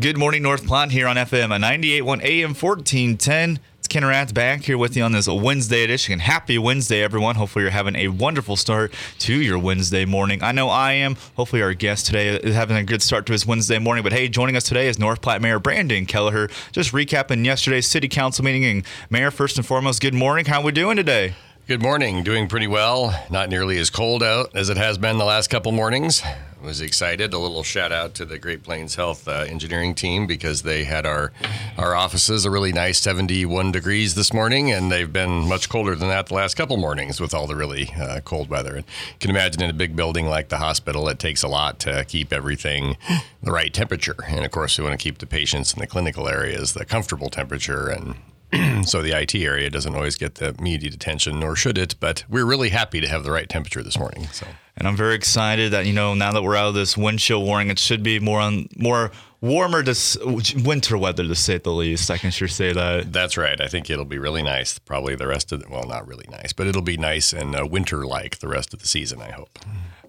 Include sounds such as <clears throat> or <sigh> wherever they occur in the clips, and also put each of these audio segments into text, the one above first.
Good morning, North Platte here on FM, a 98.1 AM 1410. It's Canon Rath back here with you on this Wednesday edition. Happy Wednesday, everyone. Hopefully, you're having a wonderful start to your Wednesday morning. I know I am. Hopefully, our guest today is having a good start to his Wednesday morning. But hey, joining us today is North Platte Mayor Brandon Kelliher. Just recapping yesterday's City Council meeting. And Mayor, first and foremost, good morning. How are we doing today? Good morning. Doing pretty well. Not nearly as cold out as it has been the last couple mornings. Was excited. A little shout out to the Great Plains Health uh, engineering team because they had our our offices a really nice 71 degrees this morning, and they've been much colder than that the last couple mornings with all the really uh, cold weather. And you can imagine in a big building like the hospital, it takes a lot to keep everything the right temperature. And of course, we want to keep the patients in the clinical areas the comfortable temperature and <clears throat> so the IT area doesn't always get the immediate attention, nor should it. But we're really happy to have the right temperature this morning. So, and I'm very excited that you know now that we're out of this wind chill warning, it should be more on more warmer this winter weather to say the least. I can sure say that. That's right. I think it'll be really nice. Probably the rest of the, well, not really nice, but it'll be nice and uh, winter like the rest of the season. I hope.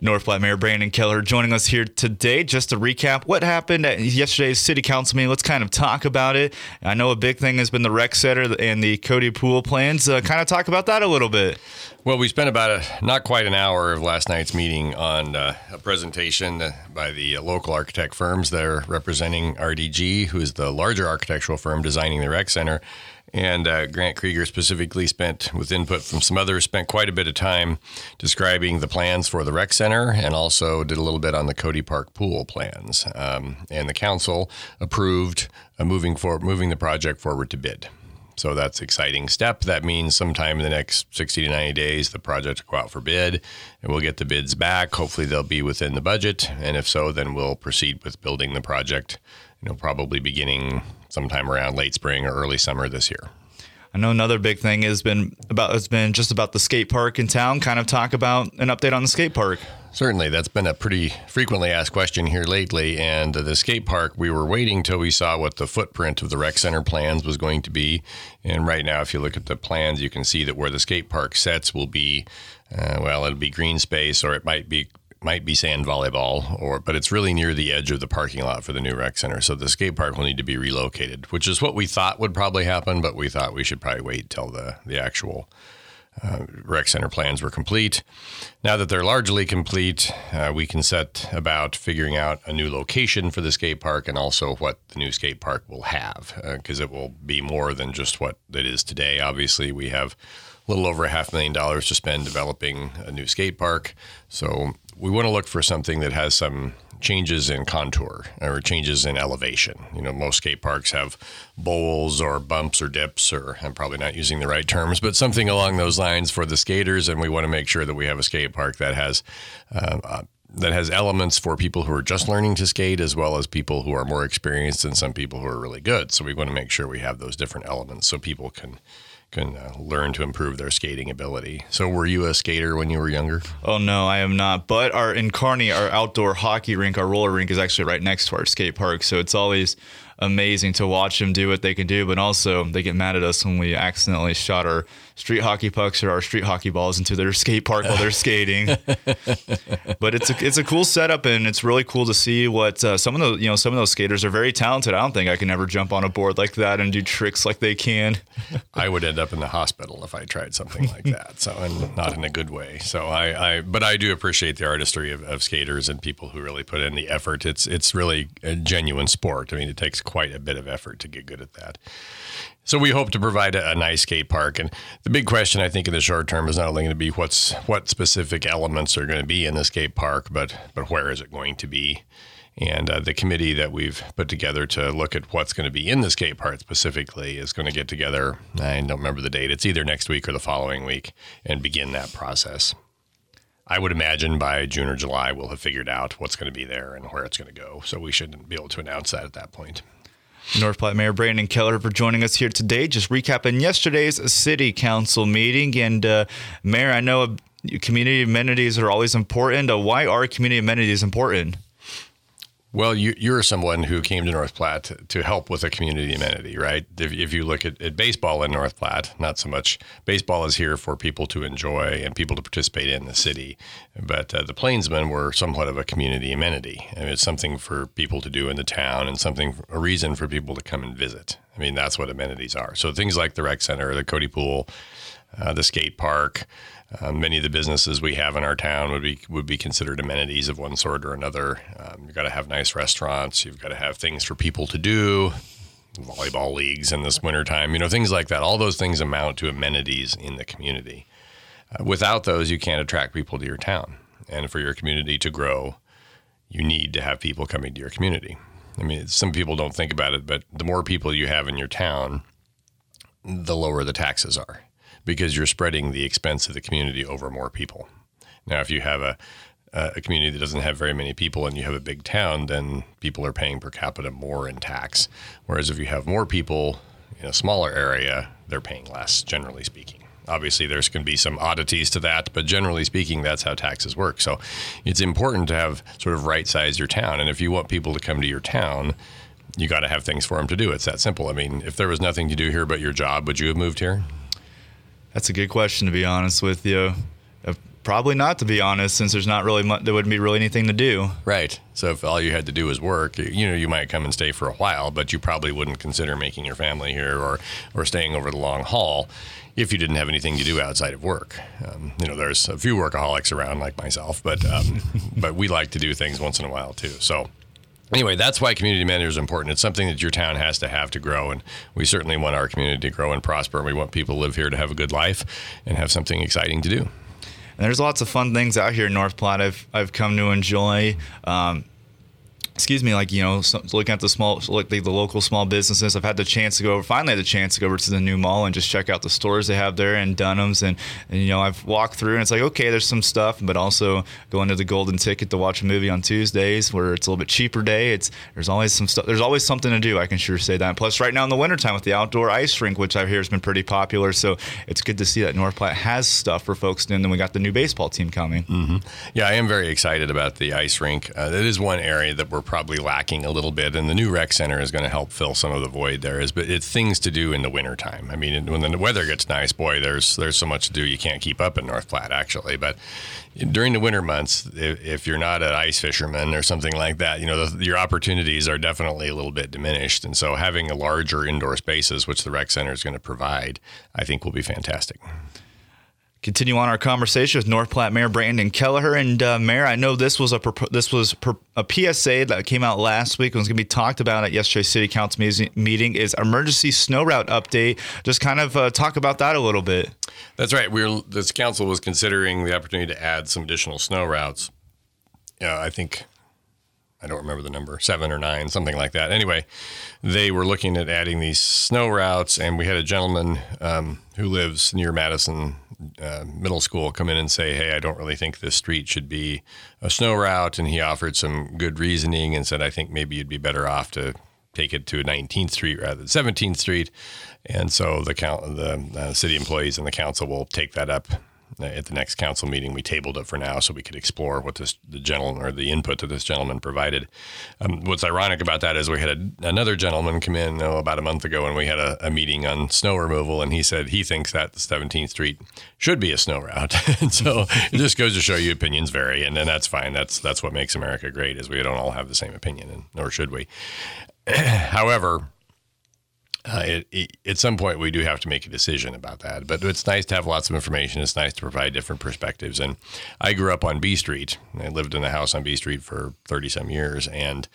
North Platte Mayor Brandon Kelliher joining us here today just to recap what happened at yesterday's city council meeting. Let's kind of talk about it. I know a big thing has been the rec center and the Cody Pool plans. Uh, kind of talk about that a little bit. Well, we spent about a, not quite an hour of last night's meeting on uh, a presentation by the local architect firms that are representing RDG, who is the larger architectural firm designing the rec center. And uh, Grant Krieger specifically spent, with input from some others, spent quite a bit of time describing the plans for the rec center and also did a little bit on the Cody Park pool plans. Um, and the council approved uh, moving for moving the project forward to bid. So that's exciting step. That means sometime in the next 60 to 90 days, the project will go out for bid and we'll get the bids back. Hopefully they'll be within the budget. And if so, then we'll proceed with building the project, you know, probably beginning sometime around late spring or early summer this year. I know another big thing has been about has been just about the skate park in town. Kind of talk about an update on the skate park. Certainly, that's been a pretty frequently asked question here lately. And the skate park, we were waiting till we saw what the footprint of the rec center plans was going to be. And right now, if you look at the plans, you can see that where the skate park sets will be, uh, well, it'll be green space, or it might be might be sand volleyball, or but it's really near the edge of the parking lot for the new rec center. So the skate park will need to be relocated, which is what we thought would probably happen, but we thought we should probably wait till the the actual uh, rec center plans were complete. Now that they're largely complete, uh, we can set about figuring out a new location for the skate park and also what the new skate park will have, because uh, it will be more than just what it is today. Obviously, we have a little over a half million dollars to spend developing a new skate park. So we want to look for something that has some changes in contour or changes in elevation. You know, most skate parks have bowls or bumps or dips, or I'm probably not using the right terms, but something along those lines for the skaters. And we want to make sure that we have a skate park that has. Uh, uh, that has elements for people who are just learning to skate as well as people who are more experienced and some people who are really good. So we want to make sure we have those different elements so people can can uh, learn to improve their skating ability. So, were you a skater when you were younger? Oh no, I am not. But our in Kearney, our outdoor hockey rink, our roller rink is actually right next to our skate park. So it's always amazing to watch them do what they can do, but also they get mad at us when we accidentally shot our street hockey pucks or our street hockey balls into their skate park while they're skating. <laughs> but it's a, it's a cool setup and it's really cool to see what uh, some of those you know some of those skaters are very talented. I don't think I can ever jump on a board like that and do tricks like they can. <laughs> I would end up in the hospital if I tried something like <laughs> that. So and not in a good way. So I, I but I do appreciate the artistry of, of skaters and people who really put in the effort. It's it's really a genuine sport. I mean, it takes quite a bit of effort to get good at that. So we hope to provide a, a, nice skate park, and the big question I think in the short term is not only going to be what's what specific elements are going to be in the skate park, but but where is it going to be? And uh, the committee that we've put together to look at what's going to be in the skate park specifically is going to get together. I don't remember the date. It's either next week or the following week, and begin that process. I would imagine by June or July we'll have figured out what's going to be there and where it's going to go. So we shouldn't be able to announce that at that point. North Platte Mayor Brandon Kelliher for joining us here today. Just recapping yesterday's city council meeting. And uh, Mayor, I know community amenities are always important. Uh, why are community amenities important? Well, you, you're someone who came to North Platte to, to help with a community amenity, right? If, if you look at, at, baseball in North Platte, not so much. Baseball is here for people to enjoy and people to participate in the city. But uh, the Plainsmen were somewhat of a community amenity. I mean, it's something for people to do in the town and something, a reason for people to come and visit. I mean, that's what amenities are. So things like the rec center, the Cody Pool, uh, the skate park, uh, many of the businesses we have in our town would be would be considered amenities of one sort or another. Um, you've got to have nice restaurants. You've got to have things for people to do, volleyball leagues in this wintertime, you know, things like that. All those things amount to amenities in the community. Uh, without those, you can't attract people to your town. And for your community to grow, you need to have people coming to your community. I mean, some people don't think about it, but the more people you have in your town, the lower the taxes are because you're spreading the expense of the community over more people. Now, if you have a, a community that doesn't have very many people and you have a big town, then people are paying per capita more in tax. Whereas if you have more people in a smaller area, they're paying less, generally speaking. Obviously, there's going to be some oddities to that, but generally speaking, that's how taxes work. So it's important to have sort of right size your town. And if you want people to come to your town, you got to have things for them to do. It's that simple. I mean, if there was nothing to do here but your job, would you have moved here? That's a good question, to be honest with you. Uh, probably not, to be honest, since there's not really much, there wouldn't be really anything to do. Right. So if all you had to do was work, you know, you might come and stay for a while, but you probably wouldn't consider making your family here or, or staying over the long haul if you didn't have anything to do outside of work. Um, you know, there's a few workaholics around like myself, but um, <laughs> but we like to do things once in a while too. So anyway, that's why community manager is important. It's something that your town has to have to grow, and we certainly want our community to grow and prosper. And we want people to live here to have a good life and have something exciting to do. And there's lots of fun things out here in North Platte I've, I've come to enjoy. Um, excuse me, like you know, so, looking at the small, like the, the, local small businesses. I've had the chance to go over. Finally, had the chance to go over to the new mall and just check out the stores they have there and Dunham's, and, and you know, I've walked through and it's like okay, there's some stuff, but also going to the Golden Ticket to watch a movie on Tuesdays where it's a little bit cheaper day. It's there's always some stuff. There's always something to do. I can sure say that. Plus, right now in the wintertime with the outdoor ice rink, which I hear has been pretty popular, so it's good to see that North Platte has stuff for folks. And then we got the new baseball team coming. Mm-hmm. Yeah, I am very excited about the ice rink. Uh, that is one area that we're probably lacking a little bit, and the new rec center is going to help fill some of the void there. Is but it's things to do in the wintertime. I mean, when the weather gets nice, boy, there's there's so much to do you can't keep up in North Platte actually. But during the winter months, if, if you're not an ice fisherman or something like that, you know the, your opportunities are definitely a little bit diminished. And so having a larger indoor spaces, which the rec center is going to provide, I think will be fantastic continue on our conversation with North Platte Mayor Brandon Kelliher. And uh, Mayor, I know this was a this was a PSA that came out last week and was going to be talked about at yesterday's City Council meeting. Is emergency snow route update? Just kind of uh, talk about that a little bit. That's right. We're this council was considering the opportunity to add some additional snow routes. Yeah, I think I don't remember the number, seven or nine, something like that. Anyway, they were looking at adding these snow routes, and we had a gentleman um, who lives near Madison uh, Middle School come in and say, "Hey, I don't really think this street should be a snow route," and he offered some good reasoning and said, "I think maybe you'd be better off to." Take it to 19th Street rather than 17th Street, and so the count, the uh, city employees and the council will take that up at the next council meeting. We tabled it for now so we could explore what this the gentleman or the input that this gentleman provided. Um, what's ironic about that is we had a, another gentleman come in oh, about a month ago and we had a, a, meeting on snow removal, and he said he thinks that the 17th Street should be a snow route. <laughs> and so it just goes to show you opinions vary, and, and that's fine. That's that's what makes America great is we don't all have the same opinion, and nor should we. <clears throat> However, uh, it, it, at some point we do have to make a decision about that. But it's nice to have lots of information. It's nice to provide different perspectives. And I grew up on B Street. I lived in a house on B Street for thirty some years, and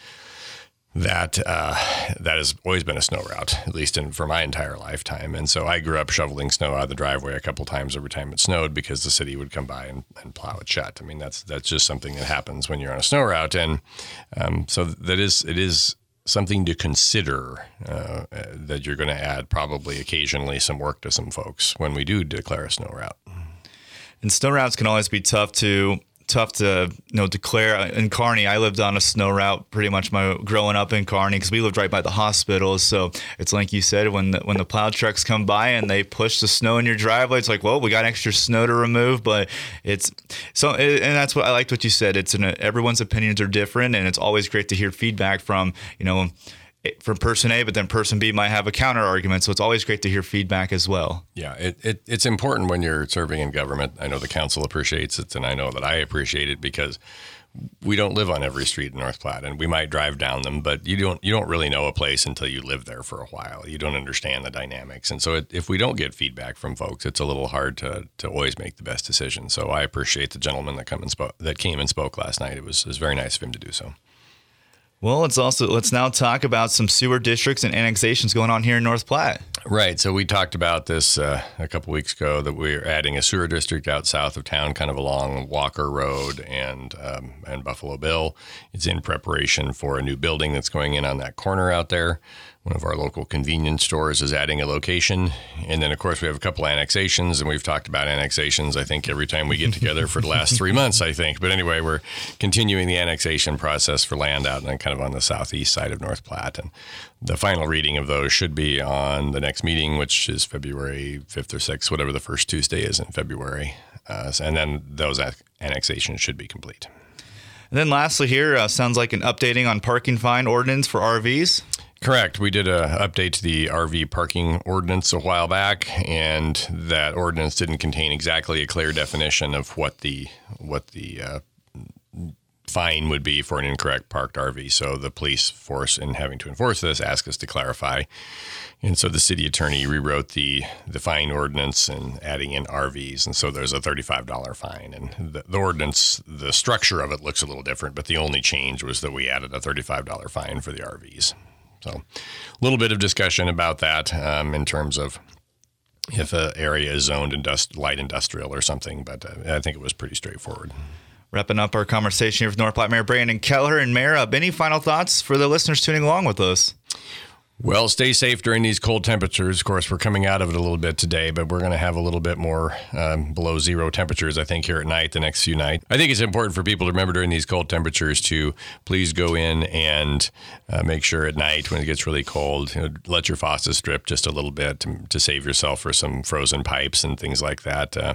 that uh, that has always been a snow route, at least in, for my entire lifetime. And so I grew up shoveling snow out of the driveway a couple times every time it snowed because the city would come by and, and plow it shut. I mean, that's that's just something that happens when you're on a snow route, and um, so that is it is something to consider uh, that you're going to add probably occasionally some work to some folks when we do declare a snow route. And snow routes can always be tough to tough to you know declare in Kearney. I lived on a snow route pretty much my growing up in Kearney because we lived right by the hospital. So it's like you said when the, when the plow trucks come by and they push the snow in your driveway, it's like well we got extra snow to remove, but it's so and that's what I liked what you said. It's an, everyone's opinions are different, and it's always great to hear feedback from you know from person A, but then person B might have a counter argument. So it's always great to hear feedback as well. Yeah, it, it, it's important when you're serving in government. I know the council appreciates it, and I know that I appreciate it because we don't live on every street in North Platte, and we might drive down them, but you don't you don't really know a place until you live there for a while. You don't understand the dynamics, and so it, if we don't get feedback from folks, it's a little hard to to always make the best decision. So I appreciate the gentleman that come and spoke that came and spoke last night. It was it was very nice of him to do so. Well, let's also let's now talk about some sewer districts and annexations going on here in North Platte. Right. So we talked about this uh, a couple weeks ago that we're adding a sewer district out south of town, kind of along Walker Road and um, and Buffalo Bill. It's in preparation for a new building that's going in on that corner out there. One of our local convenience stores is adding a location. And then, of course, we have a couple annexations, and we've talked about annexations, I think, every time we get together for the last three months, I think. But anyway, we're continuing the annexation process for land out and kind of on the southeast side of North Platte. And the final reading of those should be on the next meeting, which is February 5th or 6th, whatever the first Tuesday is in February. Uh, and then those annexations should be complete. And then lastly, here uh, sounds like an updating on parking fine ordinance for RVs. Correct. We did a update to the RV parking ordinance a while back, and that ordinance didn't contain exactly a clear definition of what the what the uh, fine would be for an incorrect parked RV. So the police force, in having to enforce this, asked us to clarify, and so the city attorney rewrote the the fine ordinance and adding in RVs, and so there's a thirty five dollar fine. And the, the ordinance, the structure of it looks a little different, but the only change was that we added a thirty five dollar fine for the RVs. So, a little bit of discussion about that um, in terms of if an area is zoned industri- light industrial or something, but uh, I think it was pretty straightforward. Wrapping up our conversation here with North Platte Mayor Brandon Kelliher and Mayor, Up. any final thoughts for the listeners tuning along with us? Well, stay safe during these cold temperatures. Of course, we're coming out of it a little bit today, but we're going to have a little bit more um, below zero temperatures, I think, here at night, the next few nights. I think it's important for people to remember during these cold temperatures to please go in and uh, make sure at night when it gets really cold, you know, let your faucets drip just a little bit to, to, save yourself for some frozen pipes and things like that. Uh,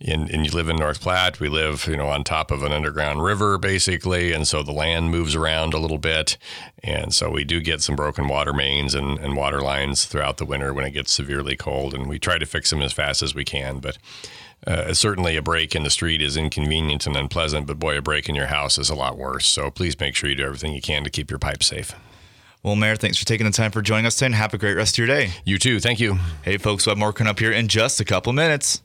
and, and you live in North Platte. We live, you know, on top of an underground river, basically, and so the land moves around a little bit. And so we do get some broken water mains and, and water lines throughout the winter when it gets severely cold, and we try to fix them as fast as we can. But uh, certainly, a break in the street is inconvenient and unpleasant, but boy, a break in your house is a lot worse. So please make sure you do everything you can to keep your pipes safe. Well, Mayor, thanks for taking the time for joining us today and have a great rest of your day. You too. Thank you. Hey, folks, we'll have more coming up here in just a couple minutes.